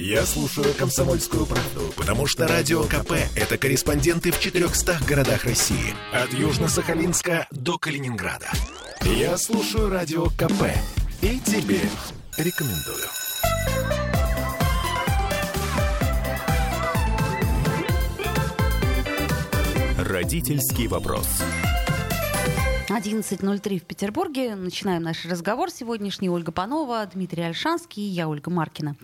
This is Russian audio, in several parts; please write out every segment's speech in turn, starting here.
Я слушаю «Комсомольскую правду», потому что «Радио КП» — это корреспонденты в 400 городах России. От Южно-Сахалинска до Калининграда. Я слушаю «Радио КП» и тебе рекомендую. Родительский вопрос. 11.03 в Петербурге. Начинаем наш разговор сегодняшний. Ольга Панова, Дмитрий Альшанский и я, Ольга Маркина.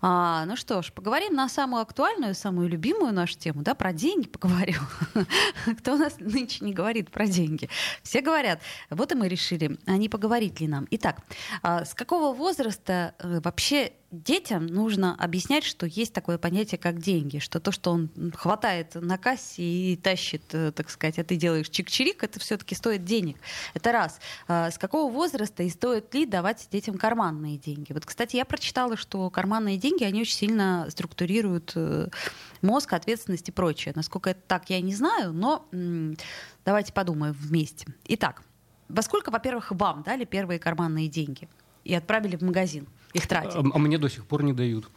А, ну что ж, поговорим на самую актуальную, самую любимую нашу тему, да, про деньги поговорим. Кто у нас нынче не говорит про деньги? Все говорят. Вот и мы решили, а не поговорить ли нам. Итак, а с какого возраста э, вообще детям нужно объяснять, что есть такое понятие, как деньги, что то, что он хватает на кассе и тащит, э, так сказать, а ты делаешь чик-чирик, это все-таки стоит денег. Это раз. А с какого возраста и стоит ли давать детям карманные деньги? Вот, кстати, я прочитала, что карманные деньги, они очень сильно структурируют э, мозг, ответственность и прочее. Насколько это так, я не знаю, но давайте подумаем вместе. Итак, во сколько, во-первых, вам дали первые карманные деньги и отправили в магазин? Их тратить. А, а мне до сих пор не дают.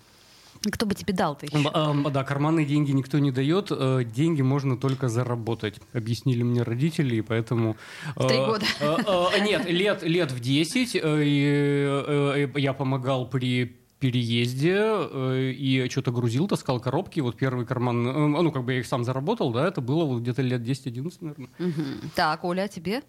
Кто бы тебе дал-то еще? А, да, карманные деньги никто не дает. Э, деньги можно только заработать. Объяснили мне родители, и поэтому... В три э, года. Э, нет, лет, лет в десять. Я помогал при переезде и что-то грузил, таскал коробки. Вот первый карман, ну, как бы я их сам заработал, да, это было вот где-то лет 10-11, наверное. Угу. Так, Оля, а тебе?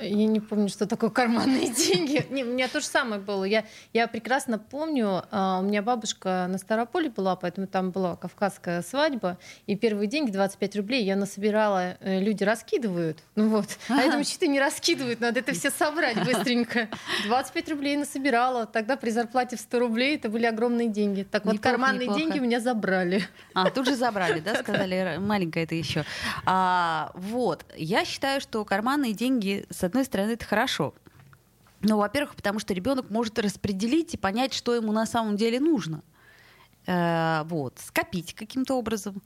Я не помню, что такое карманные деньги. Не, у меня то же самое было. Я, я прекрасно помню, а, у меня бабушка на Старополе была, поэтому там была кавказская свадьба, и первые деньги, 25 рублей, я насобирала, э, люди раскидывают. Ну вот. А я думаю, что не раскидывают, надо это все собрать быстренько. 25 рублей насобирала. Тогда при зарплате в 100 рублей это были огромные деньги. Так вот, неплохо, карманные неплохо. деньги у меня забрали. А, тут же забрали, да, сказали, маленькая это еще. А, вот, я считаю, что карманные деньги, с одной стороны, это хорошо. Ну, во-первых, потому что ребенок может распределить и понять, что ему на самом деле нужно. Э, вот, скопить каким-то образом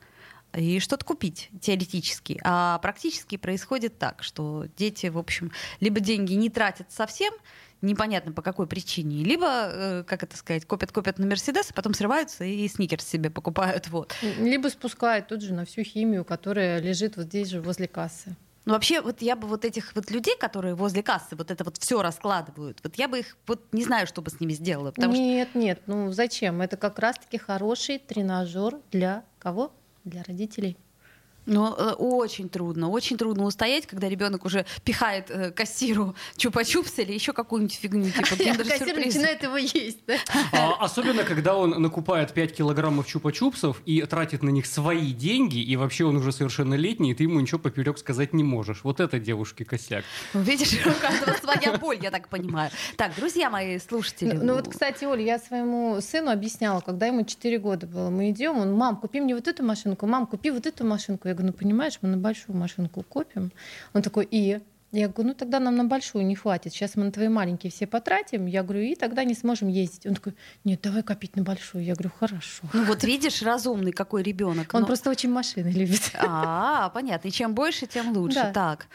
и что-то купить теоретически. А практически происходит так, что дети, в общем, либо деньги не тратят совсем, непонятно по какой причине, либо, э, как это сказать, копят-копят на Мерседес, а потом срываются и сникерс себе покупают. Вот. Либо спускают тут же на всю химию, которая лежит вот здесь же возле кассы. Ну, вообще, вот я бы вот этих вот людей, которые возле кассы вот это вот все раскладывают, вот я бы их вот не знаю, что бы с ними сделала. Нет, что... нет, ну зачем? Это как раз-таки хороший тренажер для кого? Для родителей. Но э, очень трудно, очень трудно устоять, когда ребенок уже пихает э, кассиру чупа-чупс или еще какую-нибудь фигню, типа Кассир начинает его есть, да? А, особенно, когда он накупает 5 килограммов чупа-чупсов и тратит на них свои деньги, и вообще он уже совершеннолетний, и ты ему ничего поперек сказать не можешь. Вот это девушки косяк. Ну, видишь, у каждого своя боль, я так понимаю. Так, друзья мои слушатели. Ну, ну вот, кстати, Оля, я своему сыну объясняла, когда ему 4 года было, мы идем, он, мам, купи мне вот эту машинку, мам, купи вот эту машинку. Я говорю, ну понимаешь, мы на большую машинку копим. Он такой, и? Я говорю, ну тогда нам на большую не хватит. Сейчас мы на твои маленькие все потратим. Я говорю, и тогда не сможем ездить. Он такой, нет, давай копить на большую. Я говорю, хорошо. Ну вот видишь, разумный какой ребенок. Он но... просто очень машины любит. А, понятно. И чем больше, тем лучше. Да. Так.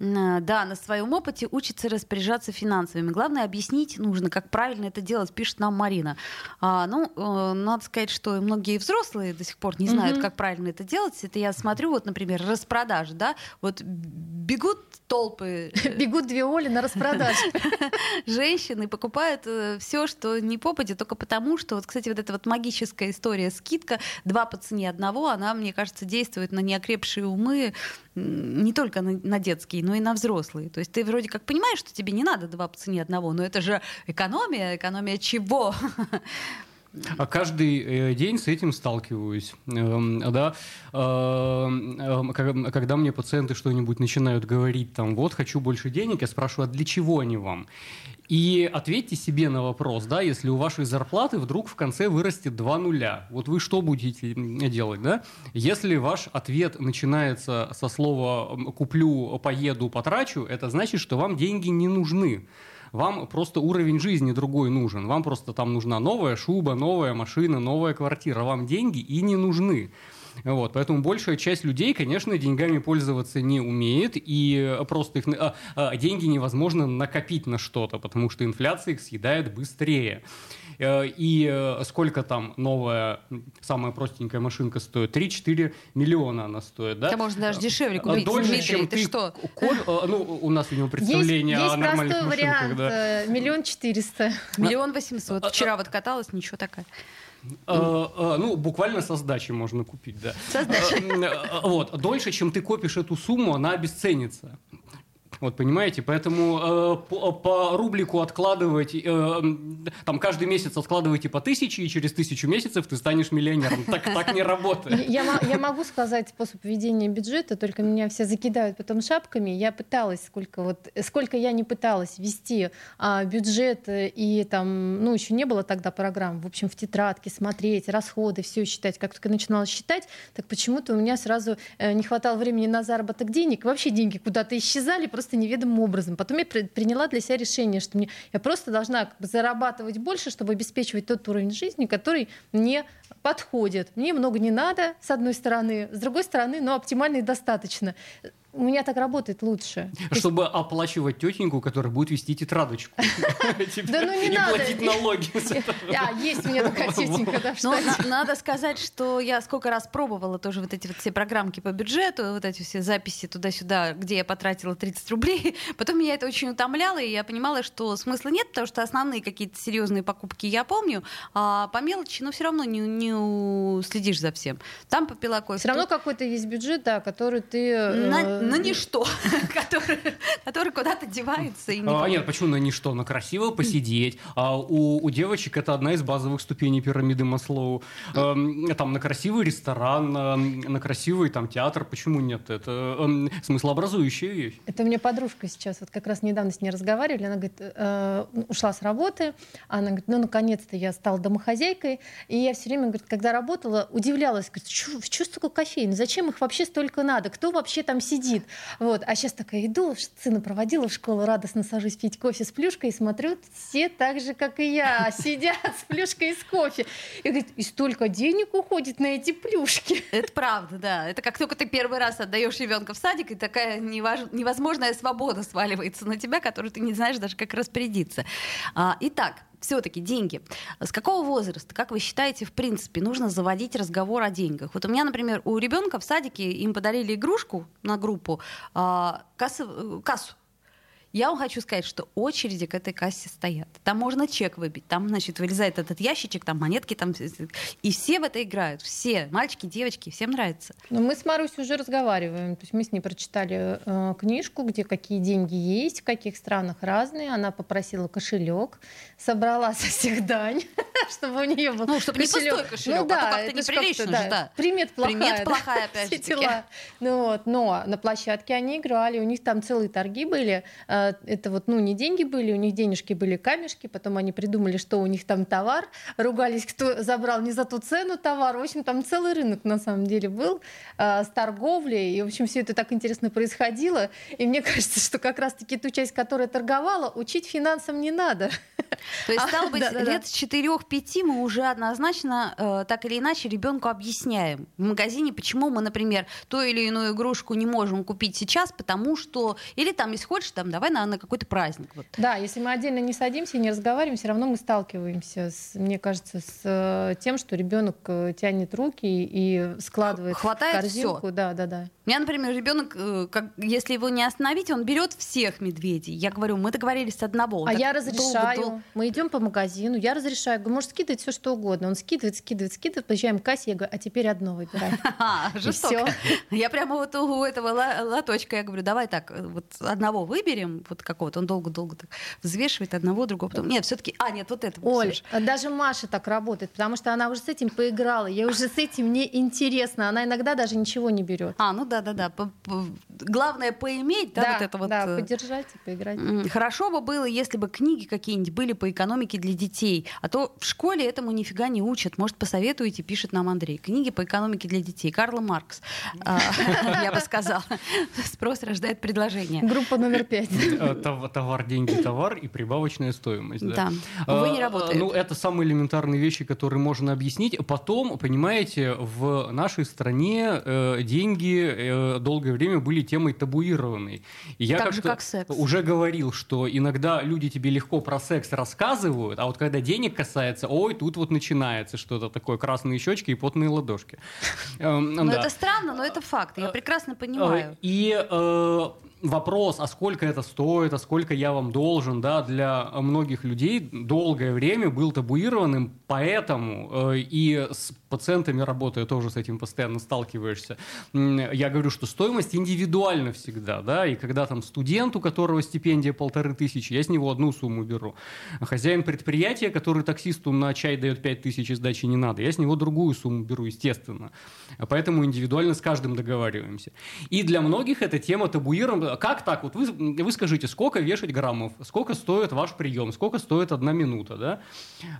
Да, на своем опыте учится распоряжаться финансовыми. Главное, объяснить нужно, как правильно это делать, пишет нам Марина. А, ну, э, надо сказать, что многие взрослые до сих пор не знают, mm-hmm. как правильно это делать. Это я смотрю, вот, например, распродажи, да, вот бегут толпы. Э, бегут две Оли на распродаж. Женщины покупают э, все, что не попадет, только потому, что, вот, кстати, вот эта вот магическая история скидка, два по цене одного, она, мне кажется, действует на неокрепшие умы не только на, на детские, но и на взрослые. То есть ты вроде как понимаешь, что тебе не надо два по цене одного, но это же экономия, экономия чего? А каждый э, день с этим сталкиваюсь. Эм, да? Эм, эм, когда мне пациенты что-нибудь начинают говорить, там, вот, хочу больше денег, я спрашиваю, а для чего они вам? И ответьте себе на вопрос, да, если у вашей зарплаты вдруг в конце вырастет два нуля, вот вы что будете делать, да? Если ваш ответ начинается со слова «куплю, поеду, потрачу», это значит, что вам деньги не нужны вам просто уровень жизни другой нужен. Вам просто там нужна новая шуба, новая машина, новая квартира. Вам деньги и не нужны. Вот, поэтому большая часть людей, конечно, деньгами пользоваться не умеет, и просто их, а, а, деньги невозможно накопить на что-то, потому что инфляция их съедает быстрее. Э, и э, сколько там новая, самая простенькая машинка стоит? 3-4 миллиона она стоит, да? Это можно даже дешевле купить, Дольше, Дмитрий, чем ты, ты что? Коль, ну, у нас, видимо, представление есть, о есть нормальных простой машинках. вариант, Да. э, миллион четыреста. Миллион восемьсот. Вчера вот каталась, ничего такая. Э, э, Ну, буквально со сдачи можно купить, да. Со сдачи. Э, Вот, дольше, чем ты копишь эту сумму, она обесценится. Вот, понимаете, поэтому э, по, по рублику откладывать, э, там каждый месяц откладывайте по тысяче, и через тысячу месяцев ты станешь миллионером. Так, так не работает. Я, я могу сказать способ ведения бюджета, только меня все закидают потом шапками. Я пыталась, сколько вот, сколько я не пыталась вести а, бюджет э, и там, ну еще не было тогда программ, в общем, в тетрадке смотреть, расходы, все считать. Как только начинала считать, так почему-то у меня сразу э, не хватало времени на заработок денег, вообще деньги куда-то исчезали просто неведомым образом. Потом я при- приняла для себя решение, что мне я просто должна зарабатывать больше, чтобы обеспечивать тот уровень жизни, который мне подходит. Мне много не надо, с одной стороны, с другой стороны, но оптимально и достаточно. У меня так работает лучше. То есть Чтобы оплачивать тетеньку, которая будет вести тетрадочку. Да ну не И надо. платить налоги. этого. А, есть у меня такая тетенька, да, Но на- надо сказать, что я сколько раз пробовала тоже вот эти вот все программки по бюджету, вот эти все записи туда-сюда, где я потратила 30 рублей. Потом меня это очень утомляло, и я понимала, что смысла нет, потому что основные какие-то серьезные покупки я помню, а по мелочи, ну, все равно не, не следишь за всем. Там попила кофе. Все равно какой-то есть бюджет, да, который ты... на, э, на ничто, который, куда-то девается. А, нет, почему на ничто? На красиво посидеть. А у, девочек это одна из базовых ступеней пирамиды Маслоу. Эм, там на красивый ресторан, на, красивый там театр. Почему нет? Это эм, смыслообразующая вещь. Это у меня подружка сейчас, вот как раз недавно с ней разговаривали, она говорит, э, ушла с работы, она говорит, ну, наконец-то я стала домохозяйкой, и я все время, говорит, когда работала, удивлялась, говорит, что, что столько кофеин, зачем их вообще столько надо, кто вообще там сидит, вот, а сейчас такая иду, сына проводила в школу, радостно сажусь пить кофе с плюшкой и смотрю, все так же, как и я, сидят с плюшкой из кофе, и говорит, и столько денег уходит на эти плюшки. Это правда, да. Это как только ты первый раз отдаешь ребенка в садик, и такая невозможная свобода сваливается на тебя, которую ты не знаешь даже, как распорядиться. А, итак, все-таки деньги. С какого возраста, как вы считаете, в принципе, нужно заводить разговор о деньгах? Вот у меня, например, у ребенка в садике им подарили игрушку на группу, а, э, кассу. Я вам хочу сказать, что очереди к этой кассе стоят. Там можно чек выбить, там, значит, вылезает этот ящичек, там монетки, там... И все в это играют, все, мальчики, девочки, всем нравится. Но мы с Марусей уже разговариваем. То есть мы с ней прочитали э, книжку, где какие деньги есть, в каких странах разные. Она попросила кошелек, собрала со всех дань, чтобы у нее был Ну, чтобы не пустой кошелек, а то как-то это ж неприлично как-то, же, да. Примет плохая. Примет да, плохая, опять же. Ну вот, но на площадке они играли, у них там целые торги были. Э, Это вот, ну, не деньги были, у них денежки были камешки, потом они придумали, что у них там товар, ругались, кто забрал не за ту цену товар. В общем, там целый рынок на самом деле был э, с торговлей, и, в общем, все это так интересно происходило. И мне кажется, что как раз-таки ту часть, которая торговала, учить финансам не надо. То есть, А, стало быть, да-да-да. лет с 4-5 мы уже однозначно э, так или иначе ребенку объясняем в магазине, почему мы, например, ту или иную игрушку не можем купить сейчас, потому что... Или там, если хочешь, там, давай на, на какой-то праздник. Вот. Да, если мы отдельно не садимся и не разговариваем, все равно мы сталкиваемся, с, мне кажется, с э, тем, что ребенок э, тянет руки и складывает Хватает в корзинку. всё. Да, да, да. У меня, например, ребенок, э, как, если его не остановить, он берет всех медведей. Я говорю, мы договорились с одного. А я долго, разрешаю. долго. Мы идем по магазину, я разрешаю. Говорю, можешь скидывать все что угодно. Он скидывает, скидывает, скидывает. Подъезжаем к кассе, я говорю, а теперь одно выбирай. И жестоко. Я прямо вот у этого лоточка, я говорю, давай так, вот одного выберем, вот какого-то, он долго-долго так взвешивает одного, другого, потом, нет, все-таки, а, нет, вот этого. Оль, всё же. а даже Маша так работает, потому что она уже с этим поиграла. Ей уже с этим не интересно. Она иногда даже ничего не берет. А, ну да-да-да, главное поиметь, да, вот это вот. да, э, поддержать и поиграть. Хорошо бы было, если бы книги какие-нибудь были по экономике для детей. А то в школе этому нифига не учат. Может, посоветуете, пишет нам Андрей. Книги по экономике для детей. Карл Маркс, а, я бы сказала. Спрос рождает предложение. Группа номер пять. Товар, деньги, товар и прибавочная стоимость. Да. Вы не работаете. Ну, это самые элементарные вещи, которые можно объяснить. Потом, понимаете, в нашей стране деньги долгое время были темой табуированной. И я так же, как секс. уже говорил, что иногда люди тебе легко про секс рассказывают, а вот когда денег касается, ой, тут вот начинается что-то такое, красные щечки и потные ладошки. Эм, ну, это странно, но это факт. Я прекрасно понимаю. И э, вопрос, а сколько это стоит, а сколько я вам должен, да, для многих людей долгое время был табуированным, поэтому э, и с пациентами работая тоже с этим постоянно сталкиваешься. Я говорю, что стоимость индивидуальна всегда, да, и когда там студент, у которого стипендия полторы тысячи, я с него одну сумму беру. Хозяин предприятия, который таксисту на чай дает пять тысяч, сдачи не надо, я с него другую сумму беру, естественно. Поэтому индивидуально с каждым договариваемся. И для многих эта тема табуирована. Как так? Вот вы, вы скажите, сколько вешать граммов, сколько стоит ваш прием, сколько стоит одна минута, да?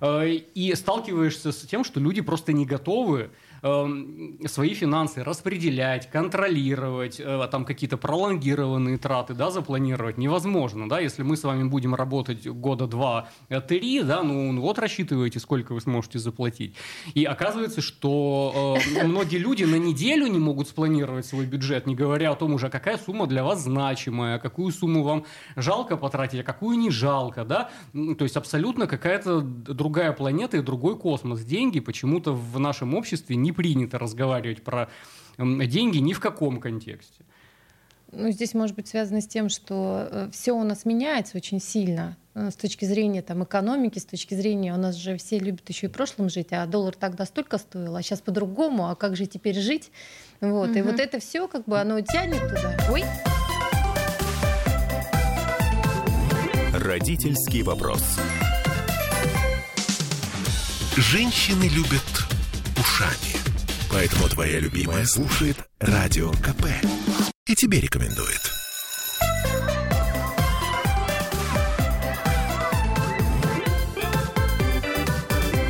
Э, и сталкиваешься с тем, что люди просто не готовы свои финансы распределять, контролировать, э, там какие-то пролонгированные траты, да, запланировать невозможно, да, если мы с вами будем работать года два-три, да, ну, ну вот рассчитываете, сколько вы сможете заплатить. И оказывается, что э, многие люди на неделю не могут спланировать свой бюджет, не говоря о том уже, какая сумма для вас значимая, какую сумму вам жалко потратить, а какую не жалко, да, то есть абсолютно какая-то другая планета и другой космос. Деньги почему-то в нашем обществе не не принято разговаривать про деньги ни в каком контексте. Ну, здесь может быть связано с тем, что э, все у нас меняется очень сильно э, с точки зрения там, экономики, с точки зрения, у нас же все любят еще и прошлым жить, а доллар тогда столько стоил, а сейчас по-другому, а как же теперь жить? Вот. Угу. И вот это все, как бы, оно тянет туда. Ой. Родительский вопрос. Женщины любят ушами. Поэтому твоя любимая слушает Радио КП. И тебе рекомендует.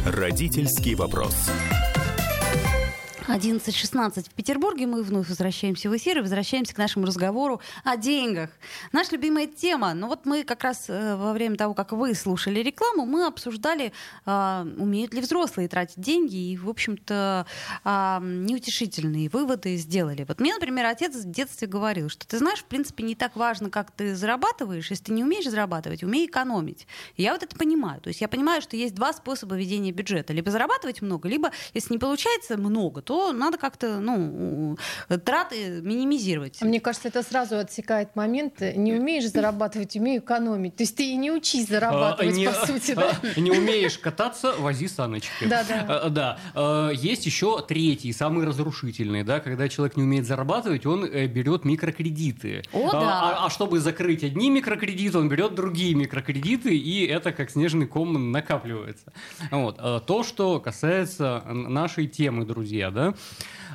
Родительский вопрос. 11.16 в Петербурге. Мы вновь возвращаемся в эфир и возвращаемся к нашему разговору о деньгах. Наша любимая тема. Ну вот мы как раз э, во время того, как вы слушали рекламу, мы обсуждали, э, умеют ли взрослые тратить деньги и, в общем-то, э, неутешительные выводы сделали. Вот мне, например, отец в детстве говорил, что ты знаешь, в принципе, не так важно, как ты зарабатываешь. Если ты не умеешь зарабатывать, умей экономить. И я вот это понимаю. То есть я понимаю, что есть два способа ведения бюджета. Либо зарабатывать много, либо, если не получается много, то надо как-то ну, траты минимизировать. А мне кажется, это сразу отсекает момент. Не умеешь зарабатывать, умею экономить. То есть ты и не учись зарабатывать, а, не, по сути. Да? А, не умеешь кататься, вози саночки. Да, да. А, да. А, есть еще третий, самый разрушительный. Да, когда человек не умеет зарабатывать, он э, берет микрокредиты. О, а, да. а, а чтобы закрыть одни микрокредиты, он берет другие микрокредиты, и это как снежный ком накапливается. Вот. То, что касается нашей темы, друзья, да,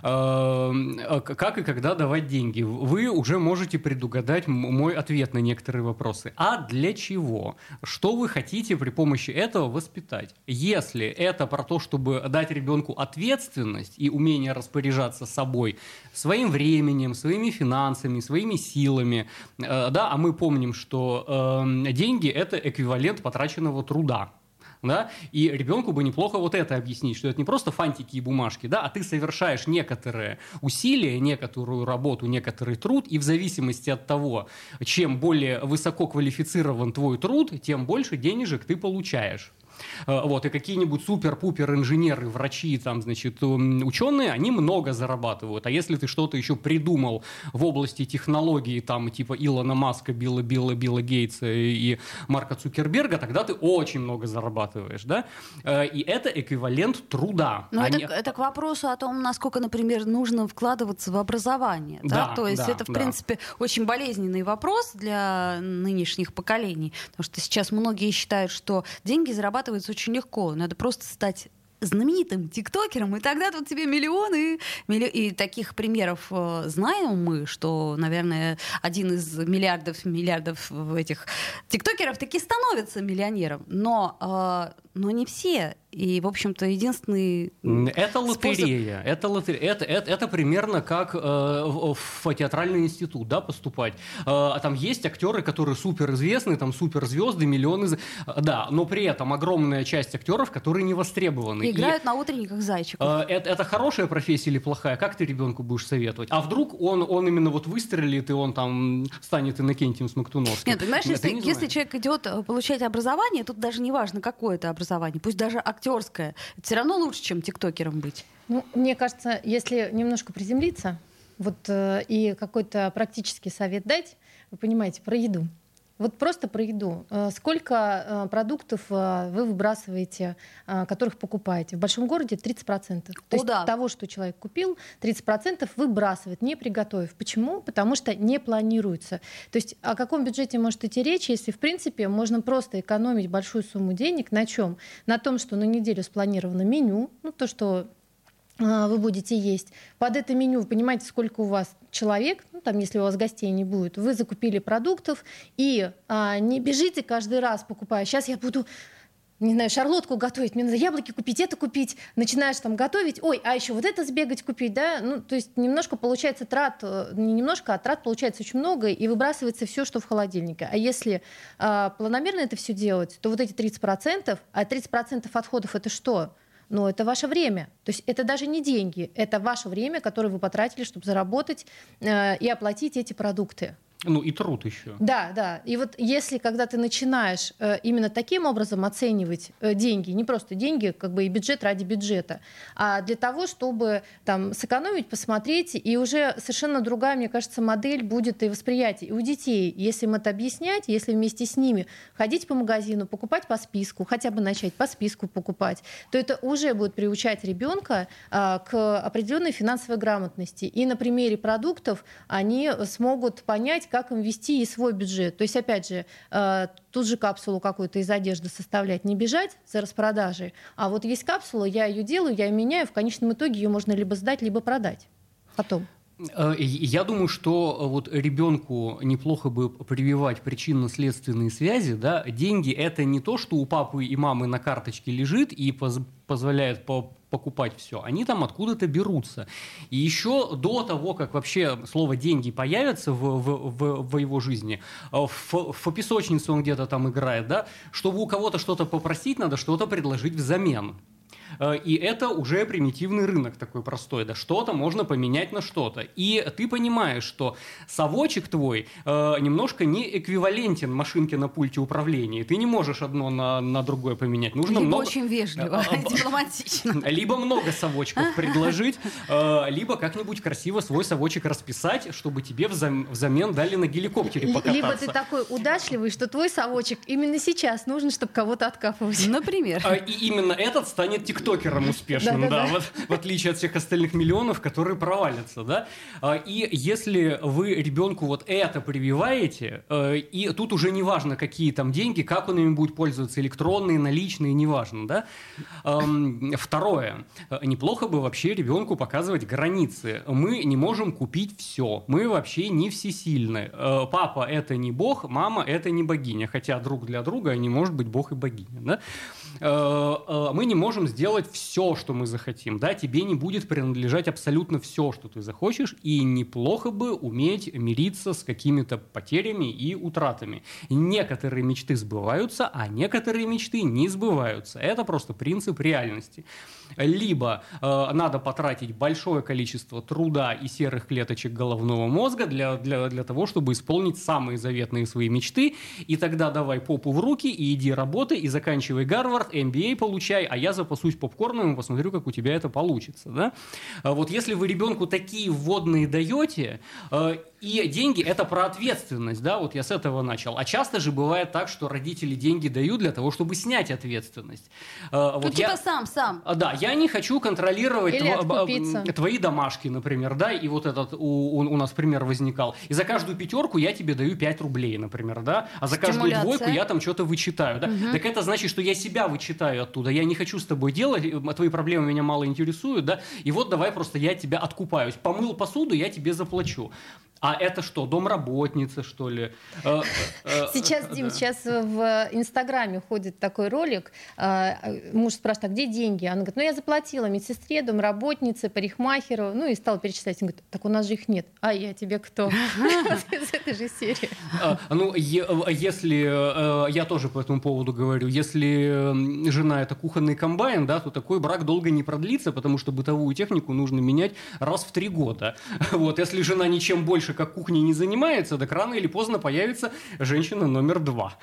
Эм, э, как и когда давать деньги. Вы уже можете предугадать мой ответ на некоторые вопросы. А для чего? Что вы хотите при помощи этого воспитать? Если это про то, чтобы дать ребенку ответственность и умение распоряжаться собой, своим временем, своими финансами, своими силами, э, да, а мы помним, что э, деньги это эквивалент потраченного труда да, и ребенку бы неплохо вот это объяснить, что это не просто фантики и бумажки, да, а ты совершаешь некоторые усилия, некоторую работу, некоторый труд, и в зависимости от того, чем более высоко квалифицирован твой труд, тем больше денежек ты получаешь. Э, вот, и какие-нибудь супер-пупер инженеры, врачи, там, значит, ученые, они много зарабатывают. А если ты что-то еще придумал в области технологии, там, типа Илона Маска, Билла, Билла, Билла Гейтса и Марка Цукерберга, тогда ты очень много зарабатываешь, да? Э, и это эквивалент труда. Но это, это к вопросу о том, насколько, например, нужно вкладываться в образование. Да, да? То есть да, это, в да. принципе, очень болезненный вопрос для нынешних поколений. Потому что сейчас многие считают, что деньги зарабатывают зарабатывается очень легко. Надо просто стать знаменитым тиктокером, и тогда тут тебе миллионы. Милли... И таких примеров э, знаем мы, что, наверное, один из миллиардов миллиардов этих тиктокеров таки становится миллионером. Но э, но не все. И, в общем-то, единственный Это лотерея. Способ... Это, лотерея. Это, это, это примерно как э, в, в театральный институт да, поступать. Э, а там есть актеры, которые суперизвестны, там суперзвезды, миллионы. Да, но при этом огромная часть актеров, которые не востребованы. Играют и, на утренниках зайчиков. Э, это, это хорошая профессия или плохая? Как ты ребенку будешь советовать? А вдруг он, он именно вот выстрелит, и он там станет Иннокентием Смоктуновским? Нет, понимаешь, Нет, если, не если человек идет э, получать образование, тут даже не важно, какое это образование, пусть даже актер актерское. Все равно лучше, чем тиктокером быть. Ну, мне кажется, если немножко приземлиться, вот э, и какой-то практический совет дать, вы понимаете, про еду. Вот просто про еду. Э, сколько э, продуктов э, вы выбрасываете, которых покупаете? В большом городе 30%. То О, есть да. того, что человек купил, 30% выбрасывает, не приготовив. Почему? Потому что не планируется. То есть о каком бюджете может идти речь, если, в принципе, можно просто экономить большую сумму денег на чем? На том, что на неделю спланировано меню, ну то, что вы будете есть. Под это меню вы понимаете, сколько у вас человек, ну, там, если у вас гостей не будет, вы закупили продуктов и а, не бежите каждый раз покупая. Сейчас я буду не знаю, шарлотку готовить, мне надо яблоки купить, это купить, начинаешь там готовить, ой, а еще вот это сбегать купить, да, ну, то есть немножко получается трат, э, не немножко, а трат получается очень много, и выбрасывается все, что в холодильнике. А если э, планомерно это все делать, то вот эти 30%, а 30% отходов это что? Но это ваше время. То есть это даже не деньги, это ваше время, которое вы потратили, чтобы заработать э, и оплатить эти продукты. Ну и труд еще. Да, да. И вот если, когда ты начинаешь э, именно таким образом оценивать э, деньги, не просто деньги, как бы и бюджет ради бюджета, а для того, чтобы там сэкономить, посмотреть, и уже совершенно другая, мне кажется, модель будет и восприятие. И у детей, если им это объяснять, если вместе с ними ходить по магазину, покупать по списку, хотя бы начать по списку покупать, то это уже будет приучать ребенка э, к определенной финансовой грамотности. И на примере продуктов они смогут понять, как им вести и свой бюджет. То есть, опять же, э, тут же капсулу какую-то из одежды составлять, не бежать за распродажей, а вот есть капсула, я ее делаю, я ее меняю, в конечном итоге ее можно либо сдать, либо продать потом. Э, я думаю, что вот ребенку неплохо бы прививать причинно-следственные связи. Да? Деньги – это не то, что у папы и мамы на карточке лежит и поз позволяет по покупать все, они там откуда-то берутся. И еще до того, как вообще слово «деньги» появится в, в, в, в его жизни, э, в, в песочнице он где-то там играет, да, чтобы у кого-то что-то попросить, надо что-то предложить взамен. Э, и это уже примитивный рынок такой простой, да, что-то можно поменять на что-то. И ты понимаешь, что совочек твой э, немножко не эквивалентен машинке на пульте управления. Ты не можешь одно на, на другое поменять. Нужно либо много... очень вежливо, э, дипломатично. Либо много совочков предложить, либо как-нибудь красиво свой совочек расписать, чтобы тебе взамен дали на геликоптере покататься. Либо ты такой удачливый, что твой совочек именно сейчас нужен, чтобы кого-то откапывать. Например. И именно этот станет тиктокером успешным, да, да, в отличие от всех остальных миллионов, которые провалятся, да. А, и если вы ребенку вот это прививаете, э, и тут уже не важно, какие там деньги, как он ими будет пользоваться, электронные, наличные, неважно, да. Второе, неплохо бы вообще ребенку показывать границы. Мы не можем купить все, мы вообще не всесильны. Э, папа это не бог, мама это не богиня, хотя друг для друга они может быть бог и богиня, да. Э, мы не можем сделать делать все, что мы захотим. Да, тебе не будет принадлежать абсолютно все, что ты захочешь, и неплохо бы уметь мириться с какими-то потерями и утратами. Некоторые мечты сбываются, а некоторые мечты не сбываются. Это просто принцип реальности. Либо э, надо потратить большое количество труда и серых клеточек головного мозга для, для, для того, чтобы исполнить самые заветные свои мечты, и тогда давай попу в руки и иди работай, и заканчивай Гарвард, MBA получай, а я запасусь попкорном и посмотрю, как у тебя это получится. Да? А вот если вы ребенку такие вводные даете, э, и деньги – это про ответственность, да, вот я с этого начал. А часто же бывает так, что родители деньги дают для того, чтобы снять ответственность. Э, ну, вот типа я... сам, сам. А, да, я не хочу контролировать тв... твои домашки, например, да, и вот этот у, у, нас пример возникал. И за каждую пятерку я тебе даю 5 рублей, например, да, а за каждую двойку я там что-то вычитаю, да. Угу. Так это значит, что я себя вычитаю оттуда, я не хочу с тобой делать, твои проблемы меня мало интересуют, да, и вот давай просто я тебя откупаюсь. Помыл посуду, я тебе заплачу. А это что, домработница, что ли? Э, э, сейчас, Дим, сейчас в Инстаграме ходит такой ролик. Муж спрашивает, а где деньги? Она говорит, ну я заплатила медсестре, домработнице, парикмахеру. Ну и стал перечислять. Он говорит, так у нас же их нет. А я тебе кто? Из этой же серии. Ну, если, я тоже по этому поводу говорю, если жена это кухонный комбайн, да, то такой брак долго не продлится, потому что бытовую технику нужно менять раз в три года. Вот, если жена ничем больше как кухней не занимается, так рано или поздно появится женщина номер два.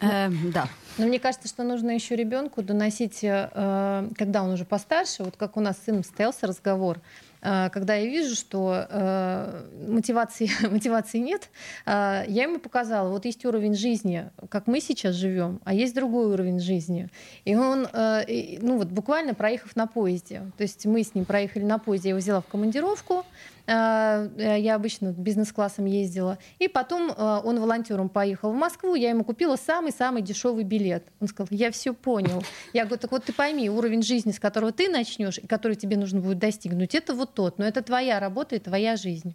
Э, да. Но мне кажется, что нужно еще ребенку доносить, э, когда он уже постарше, вот как у нас с сыном состоялся разговор, э, когда я вижу, что э, мотивации, мотивации нет, э, я ему показала, вот есть уровень жизни, как мы сейчас живем, а есть другой уровень жизни. И он, э, ну вот буквально проехав на поезде, то есть мы с ним проехали на поезде, я его взяла в командировку, я обычно бизнес-классом ездила. И потом э, он волонтером поехал в Москву, я ему купила самый-самый дешевый билет. Он сказал, я все понял. Я говорю, так вот ты пойми, уровень жизни, с которого ты начнешь, и который тебе нужно будет достигнуть, это вот тот. Но это твоя работа и твоя жизнь.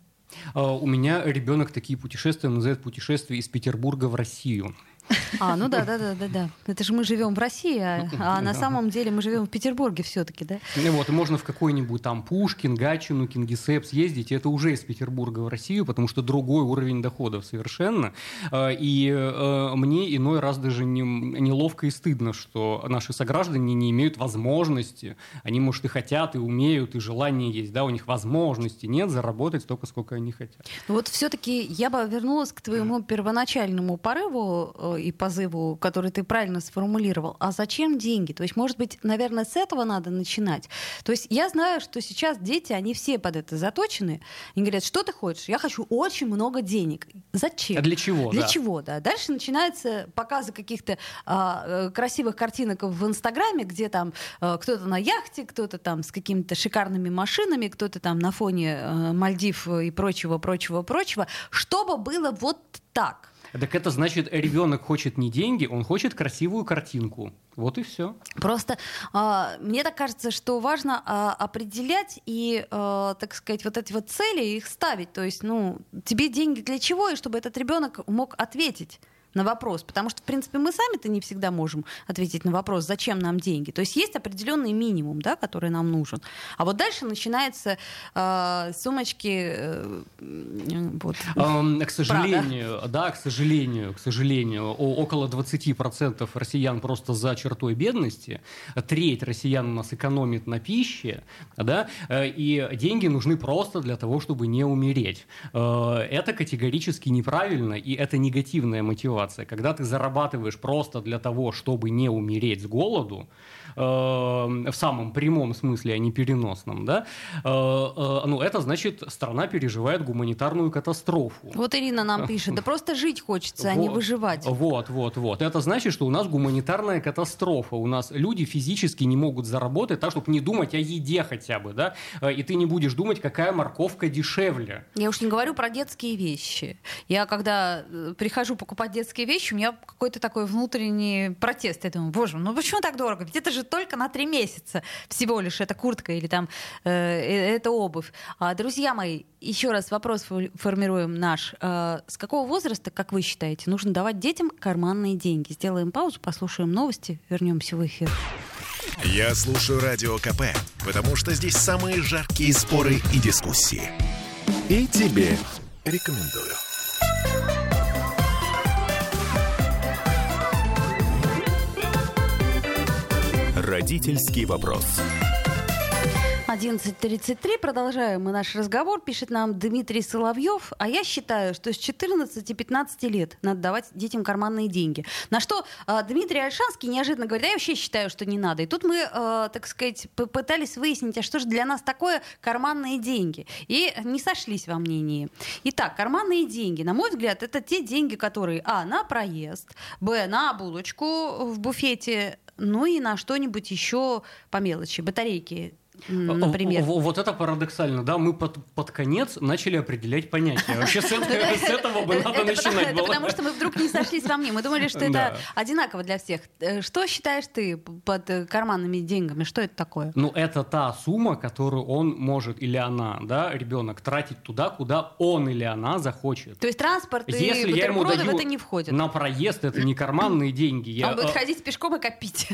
А, у меня ребенок такие путешествия называет путешествие из Петербурга в Россию. А, ну да, да, да, да, да. Это же мы живем в России, а, а на самом деле мы живем в Петербурге все-таки, да? Ну вот, и можно в какой-нибудь там Пушкин, Гатчину, Кингисепп съездить, это уже из Петербурга в Россию, потому что другой уровень доходов совершенно. А, и э, мне иной раз даже не, неловко и стыдно, что наши сограждане не имеют возможности, они, может, и хотят, и умеют, и желание есть, да, у них возможности нет заработать столько, сколько они хотят. Вот все-таки я бы вернулась к твоему первоначальному порыву э, и позыву, который ты правильно сформулировал. А зачем деньги? То есть, может быть, наверное, с этого надо начинать. То есть я знаю, что сейчас дети, они все под это заточены. Они говорят, что ты хочешь? Я хочу очень много денег. Зачем? А для чего? Для да. чего, да. Дальше начинаются показы каких-то а, э, красивых картинок в Инстаграме, где там а, кто-то на яхте, кто-то там с какими-то шикарными машинами, кто-то там на фоне а, Мальдив и прочего, прочего, прочего, чтобы было вот так. Так это значит, ребенок хочет не деньги, он хочет красивую картинку. Вот и все. Просто э, мне так кажется, что важно э, определять и, э, так сказать, вот эти вот цели их ставить. То есть, ну, тебе деньги для чего, и чтобы этот ребенок мог ответить на вопрос, потому что, в принципе, мы сами-то не всегда можем ответить на вопрос, зачем нам деньги. То есть есть определенный минимум, да, который нам нужен. А вот дальше начинаются э, сумочки. Э, вот, um, к сожалению, Прада. да, к сожалению, к сожалению, около 20% россиян просто за чертой бедности, треть россиян у нас экономит на пище, да, э, и деньги нужны просто для того, чтобы не умереть. Э, это категорически неправильно, и это негативная мотивация ситуация, когда ты зарабатываешь просто для того, чтобы не умереть с голоду, в самом прямом смысле, а не переносном, да, э, э, ну, это значит, страна переживает гуманитарную катастрофу. Вот Ирина нам пишет, да просто жить хочется, а не выживать. Вот, вот, вот. Это значит, что у нас гуманитарная катастрофа. У нас люди физически не могут заработать так, чтобы не думать о еде хотя бы, да, и ты не будешь думать, какая морковка дешевле. Я уж не говорю про детские вещи. Я когда прихожу покупать детские детские вещи, у меня какой-то такой внутренний протест. Я думаю, боже, ну почему так дорого? Ведь это же только на три месяца всего лишь эта куртка или там э, э эта обувь. А, друзья мои, еще раз вопрос формируем наш. Э, с какого возраста, как вы считаете, нужно давать детям карманные деньги? Сделаем паузу, послушаем новости, вернемся в эфир. Я слушаю радио КП, потому что здесь самые жаркие споры и дискуссии. И тебе рекомендую. Родительский вопрос. 11.33. Продолжаем мы наш разговор. Пишет нам Дмитрий Соловьев. А я считаю, что с 14-15 лет надо давать детям карманные деньги. На что э, Дмитрий Альшанский неожиданно говорит, а я вообще считаю, что не надо. И тут мы, э, так сказать, попытались выяснить, а что же для нас такое карманные деньги. И не сошлись во мнении. Итак, карманные деньги, на мой взгляд, это те деньги, которые, а, на проезд, б, на булочку в буфете, ну и на что-нибудь еще по мелочи. Батарейки например. Вот это парадоксально, да, мы под, под конец начали определять понятия. Вообще с этого, бы надо начинать Это потому что мы вдруг не сошлись во мне. Мы думали, что это одинаково для всех. Э, что считаешь ты под э, карманными деньгами? Что это такое? Ну, это та сумма, которую он может или она, да, ребенок, тратить туда, куда он или она захочет. То есть транспорт и Если я ему даю в это не входит? На проезд это не карманные деньги. Он будет э, ходить пешком и копить.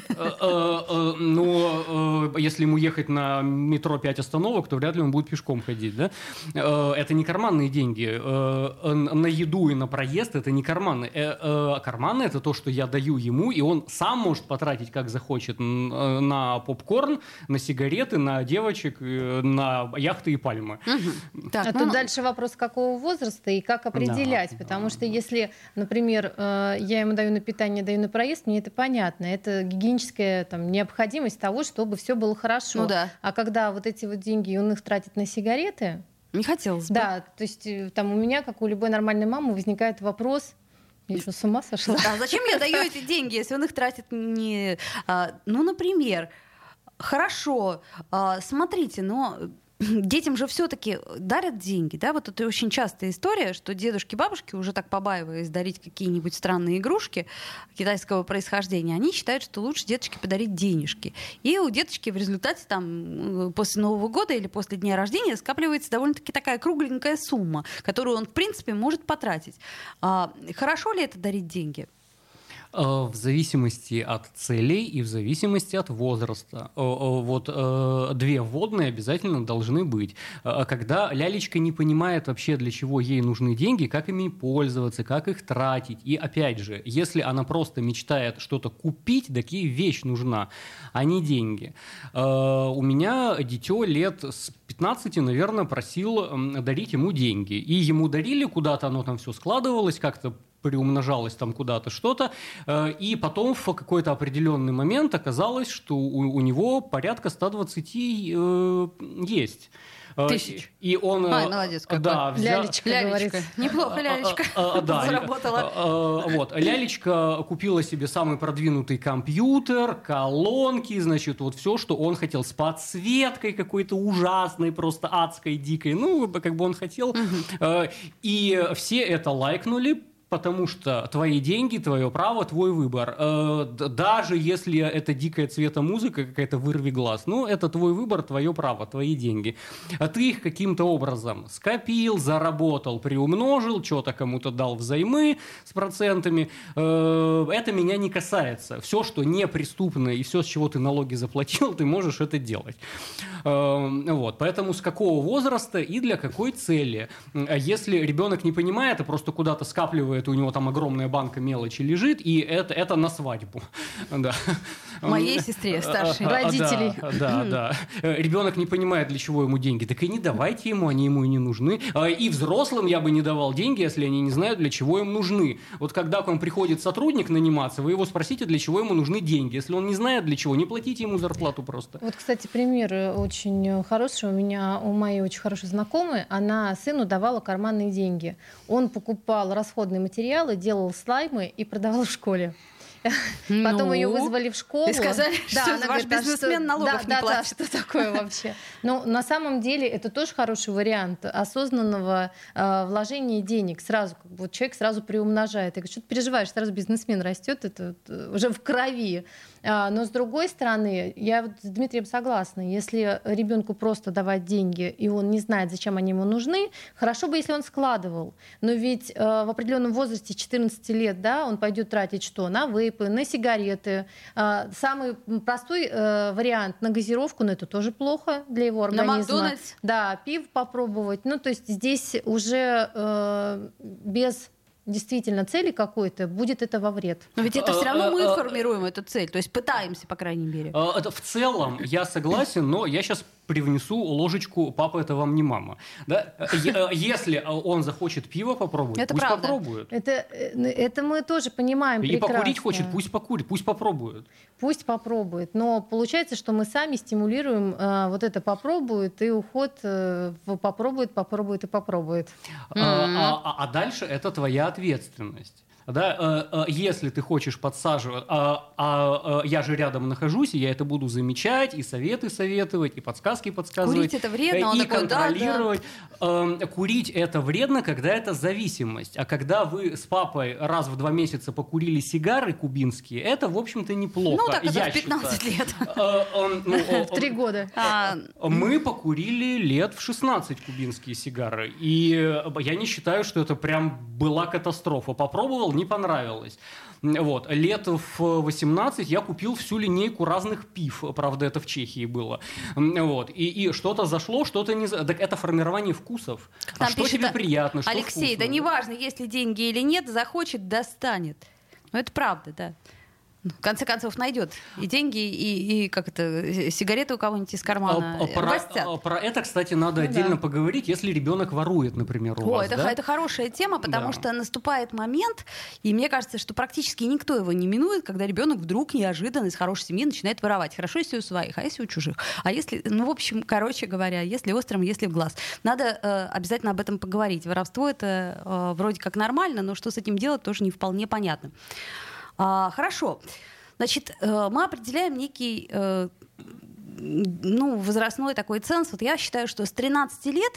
Ну, если ему ехать на метро 5 остановок, то вряд ли он будет пешком ходить, да? Э, это не карманные деньги. Э, на еду и на проезд это не карманы. Э, карманы это то, что я даю ему, и он сам может потратить, как захочет, на попкорн, на сигареты, на девочек, на яхты и пальмы. Угу. Так, а ну, тут дальше вопрос, какого возраста и как определять. Да, потому да. что если, например, я ему даю на питание, даю на проезд, мне это понятно. Это гигиеническая там, необходимость того, чтобы все было хорошо. Ну да. А когда вот эти вот деньги он их тратит на сигареты... Не хотелось бы. Да, то есть э, там у меня, как у любой нормальной мамы, возникает вопрос, я что, с ума сошла? А зачем я даю эти деньги, если он их тратит не... А, ну, например, хорошо, а, смотрите, но детям же все-таки дарят деньги, да, вот это очень частая история, что дедушки, бабушки, уже так побаиваясь дарить какие-нибудь странные игрушки китайского происхождения, они считают, что лучше деточке подарить денежки. И у деточки в результате там после Нового года или после дня рождения скапливается довольно-таки такая кругленькая сумма, которую он, в принципе, может потратить. А, хорошо ли это дарить деньги? Э, в зависимости от целей и в зависимости от возраста. Э, э, вот две вводные обязательно должны быть. Когда лялечка не понимает вообще, для чего ей нужны деньги, как ими пользоваться, как их тратить. И опять же, если она просто мечтает что-то купить, такие вещь нужна, а не деньги. У меня дитё лет с 15, наверное, просил дарить ему деньги. И ему дарили куда-то, оно там все складывалось, как-то приумножалось там куда-то что-то, э, и потом в какой-то определенный момент оказалось, что у, у него порядка 120 э, есть. Э, Тысяч. И он... Ай, молодец какой. Да, взял... Лялечка, лялечка. Неплохо лялечка да, заработала. Вот, лялечка купила себе самый продвинутый компьютер, колонки, значит, вот все, что он хотел, с подсветкой какой-то ужасной, просто адской, дикой, ну, как бы он хотел. И все это лайкнули, потому что твои деньги, твое право, твой выбор. Э, даже если это дикая цвета музыка, какая-то вырви глаз, ну, это твой выбор, твое право, твои деньги. А ты их каким-то образом скопил, заработал, приумножил, что-то кому-то дал взаймы с процентами. Э, это меня не касается. Все, что неприступно и все, с чего ты налоги заплатил, ты можешь это делать. Э, вот. Поэтому с какого возраста и для какой цели? Если ребенок не понимает, а просто куда-то скапливает это у него там огромная банка мелочи лежит, и это, это на свадьбу. Да. Моей сестре, старшей. Родителей. Да, да, да. Ребенок не понимает, для чего ему деньги. Так и не давайте ему, они ему и не нужны. А, и взрослым я бы не давал деньги, если они не знают, для чего им нужны. Вот когда к вам приходит сотрудник наниматься, вы его спросите, для чего ему нужны деньги. Если он не знает, для чего, не платите ему зарплату просто. Вот, кстати, пример очень хороший. У меня, у моей очень хорошей знакомой, она сыну давала карманные деньги. Он покупал расходные материалы, делал слаймы и продавал в школе. Потом ну, ее вызвали в школу. И сказали, да, что она ваш говорит, бизнесмен что, налогов да, не да, платит. Да, что такое вообще? Ну, на самом деле это тоже хороший вариант осознанного э, вложения денег. Сразу, как бы, вот человек сразу приумножает. Я говорю, что ты переживаешь, сразу бизнесмен растет, это уже в крови. А, но с другой стороны, я вот с Дмитрием согласна, если ребенку просто давать деньги, и он не знает, зачем они ему нужны, хорошо бы, если он складывал. Но ведь э, в определенном возрасте 14 лет, да, он пойдет тратить что? На вейпы, на сигареты. Э, самый простой э, вариант на газировку, но это тоже плохо для его организма. На Макдональдс? Да, пив попробовать. Ну, то есть здесь уже э, без действительно цели какой-то, будет это во вред. Но ведь это все равно мы а, а, формируем эту цель, то есть пытаемся, по крайней мере. Это в целом я согласен, но я сейчас привнесу ложечку «папа, это вам не мама». Да? Э, если он захочет пиво попробовать, это пусть правда. попробует. Это, э, это мы тоже понимаем И прекрасно. покурить хочет, пусть покурит, пусть попробует. Пусть попробует. Но получается, что мы сами стимулируем э, вот это «попробует» и уход э, в «попробует, попробует и попробует». А, а, а, а дальше это твоя ответственность. Да, э, э, если ты хочешь подсаживать, а, а, а я же рядом нахожусь, и я это буду замечать, и советы советовать, и подсказки подсказывать. Курить это вредно, он и такой, да, контролировать. Эм, Курить это вредно, когда это зависимость. А когда вы с папой раз в два месяца покурили сигары кубинские, это, в общем-то, неплохо. Ну, так я в 15 считаю. лет. Э, эм, ну, В три года. А, мы покурили лет в 16 кубинские сигары. И я не считаю, что это прям была катастрофа. Попробовал, не понравилось. Вот. Лет в 18 я купил всю линейку разных пив. Правда, это в Чехии было. Вот. И, и что-то зашло, что-то не... Так это формирование вкусов. А там что пишет, тебе а, приятно, что Алексей, да вкусно? неважно, есть ли деньги или нет, захочет, достанет. Ну, это правда, да. В конце концов, найдет и деньги, и, и как это, э, сигареты у кого-нибудь из кармана. А, а, э, про, а, про это, кстати, надо Ну отдельно да. поговорить, если ребенок ворует, например, у О, вас. это, да? это хорошая тема, потому Да. что наступает момент, и мне кажется, что практически никто его не минует, когда ребенок вдруг неожиданно из хорошей семьи начинает воровать. Хорошо, если у своих, а если у чужих. А если, ну, в общем, короче говоря, если острым, если в глаз. Надо э, обязательно об этом поговорить. Воровство это э, вроде как нормально, но что с этим делать, тоже не вполне понятно. А, хорошо. Значит, э, мы определяем некий э, ну, возрастной такой ценз. Вот я считаю, что с 13 лет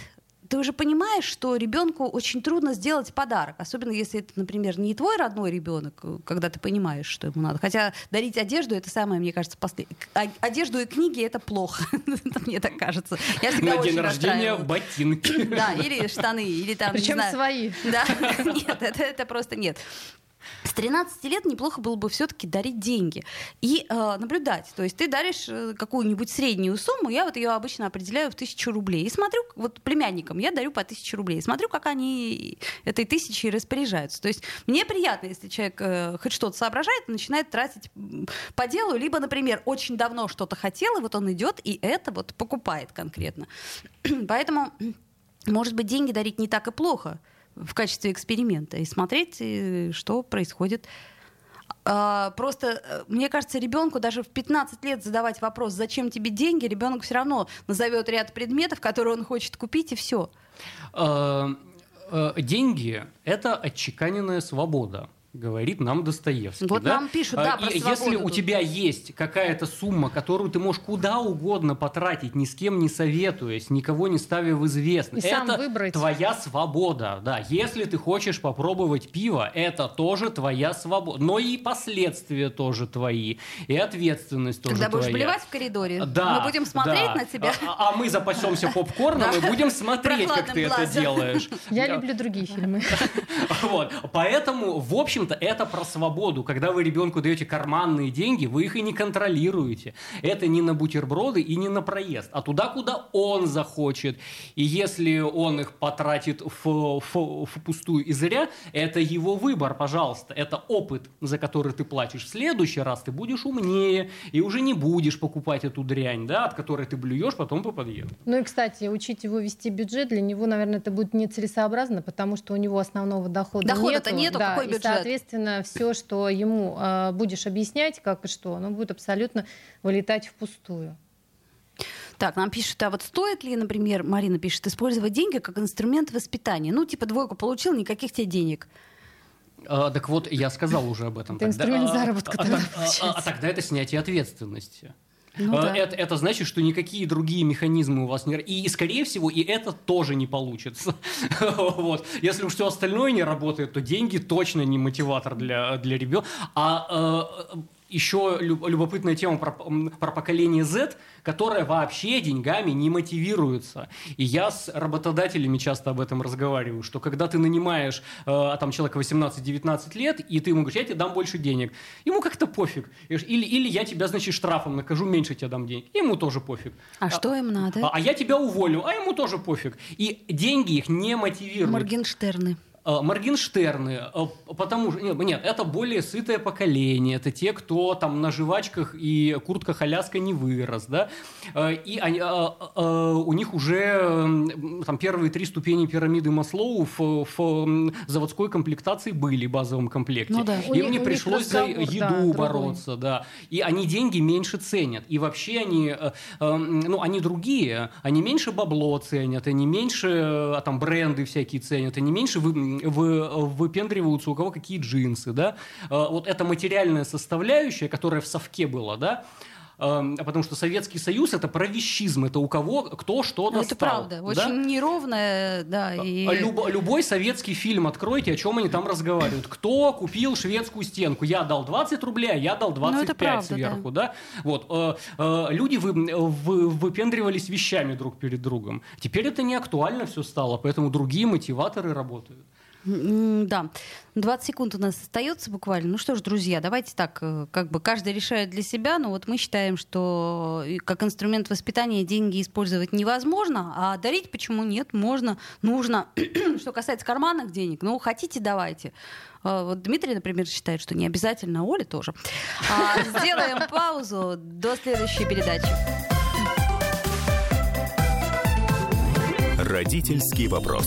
ты уже понимаешь, что ребенку очень трудно сделать подарок, особенно если это, например, не твой родной ребенок, э, когда ты понимаешь, что ему надо. Хотя дарить одежду это самое, мне кажется, после... а- одежду и книги это плохо, мне так кажется. Я всегда На день рождения ботинки. Да, или штаны, или там, Причем свои. да, нет, это просто нет. С 13 лет неплохо было бы все-таки дарить деньги и э, наблюдать. То есть ты даришь э, какую-нибудь среднюю сумму, я вот ее обычно определяю в тысячу рублей. И смотрю, вот племянникам я дарю по тысяче рублей. И смотрю, как они этой тысячей распоряжаются. То есть мне приятно, если человек э, хоть что-то соображает начинает тратить по делу, либо, например, очень давно что-то хотел, и вот он идет и это вот покупает конкретно. Поэтому, может быть, деньги дарить не так и плохо в качестве эксперимента и смотреть, что происходит. А, Просто, э, мне кажется, ребенку даже в 15 лет задавать вопрос, зачем тебе деньги, ребенок все равно назовет ряд предметов, которые он хочет купить, и все. Э, э, Деньги – это отчеканенная свобода. Говорит нам Достоевский. Вот да? нам пишут, да, А, про и Если у тут. тебя есть какая-то сумма, которую ты можешь куда угодно потратить, ни с кем не советуясь, никого не ставя в известность, И сам это выбрать. твоя свобода. Да. Если ты хочешь попробовать пиво, это тоже твоя свобода. Но и последствия тоже твои, и ответственность тоже Когда будешь твоя. блевать в коридоре, Да, мы будем смотреть да. на тебя. А, а мы запасемся попкорном и Да. будем смотреть, как ты это делаешь. Я Да. люблю другие фильмы. Вот. Поэтому, в общем-то, это про свободу. Когда вы ребенку даете карманные деньги, вы их и не контролируете. Это не на бутерброды и не на проезд, а туда, куда он захочет. И если он их потратит в, в- впустую и зря, это его выбор, пожалуйста. Это опыт, за который ты платишь. В следующий раз ты будешь умнее и уже не будешь покупать эту дрянь, да, от которой ты блюешь потом по подъезду. Ну и, кстати, учить его вести бюджет, для него, наверное, это будет нецелесообразно, потому что у него основного дохода Дохода-то нету. нету, Да, какой бюджет? Соответственно, все, что ему э, будешь объяснять, как и что, оно будет абсолютно вылетать впустую. Так, нам пишут, а вот стоит ли, например, Марина пишет, использовать деньги как инструмент воспитания? Ну, типа, двойку получил, никаких тебе денег. А, так вот, я сказал уже об этом. Это инструмент а, заработка а, тогда а, а, а тогда это снятие ответственности. Ну А, да. это, это значит, что никакие другие механизмы у вас не... И, скорее всего, и это тоже не получится. вот. Если уж все остальное не работает, то деньги точно не мотиватор для, для ребенка. А э, еще лю- любопытная тема про, про поколение Z, которое вообще деньгами не мотивируется. И я с работодателями часто об этом разговариваю, что когда ты нанимаешь э, там, человека 18-19 лет, и ты ему говоришь, я тебе дам больше денег, ему как-то пофиг. Или, или я тебя, значит, штрафом накажу, меньше тебе дам денег. Ему тоже пофиг. А что им надо? А, а я тебя уволю, а ему тоже пофиг. И деньги их не мотивируют. Моргенштерны. Э, Моргенштерны, э, потому что, нет, нет, это более сытое поколение, это те, кто там на жвачках и куртках Аляска не вырос, да, Э, и они, у них уже там первые три ступени пирамиды Маслоу в, в, заводской комплектации были в базовом комплекте. Ну да. Им не у них пришлось за разговор, да, еду другой. бороться, да, и они деньги меньше ценят, и вообще они, ну, они другие, они меньше бабло ценят, они меньше э, там бренды всякие ценят, они меньше вы, выпендриваются, у кого какие джинсы, да. Вот эта материальная составляющая, которая в совке была, да, Эм, потому что Советский Союз это про вещизм, это у кого кто что достал. Ну, это правда, да? очень неровное, да. А, и... А люб, любой советский фильм откройте, о чем они там разговаривают. Кто купил шведскую стенку? Я дал 20 рублей, а я дал 25 ну, правда, сверху, да? да? Вот, э, э, люди вы, вы, выпендривались вещами друг перед другом. Теперь это не актуально все стало, поэтому другие мотиваторы работают. Да. 20 секунд у нас остается буквально. Ну что ж, друзья, давайте так, э, как бы каждый решает для себя, но вот мы считаем, что как инструмент воспитания деньги использовать невозможно, а дарить почему нет, можно, нужно. что касается карманных денег, ну хотите, давайте. А, вот Дмитрий, например, считает, что не обязательно, Оля тоже. А, сделаем паузу до следующей передачи. Родительский вопрос.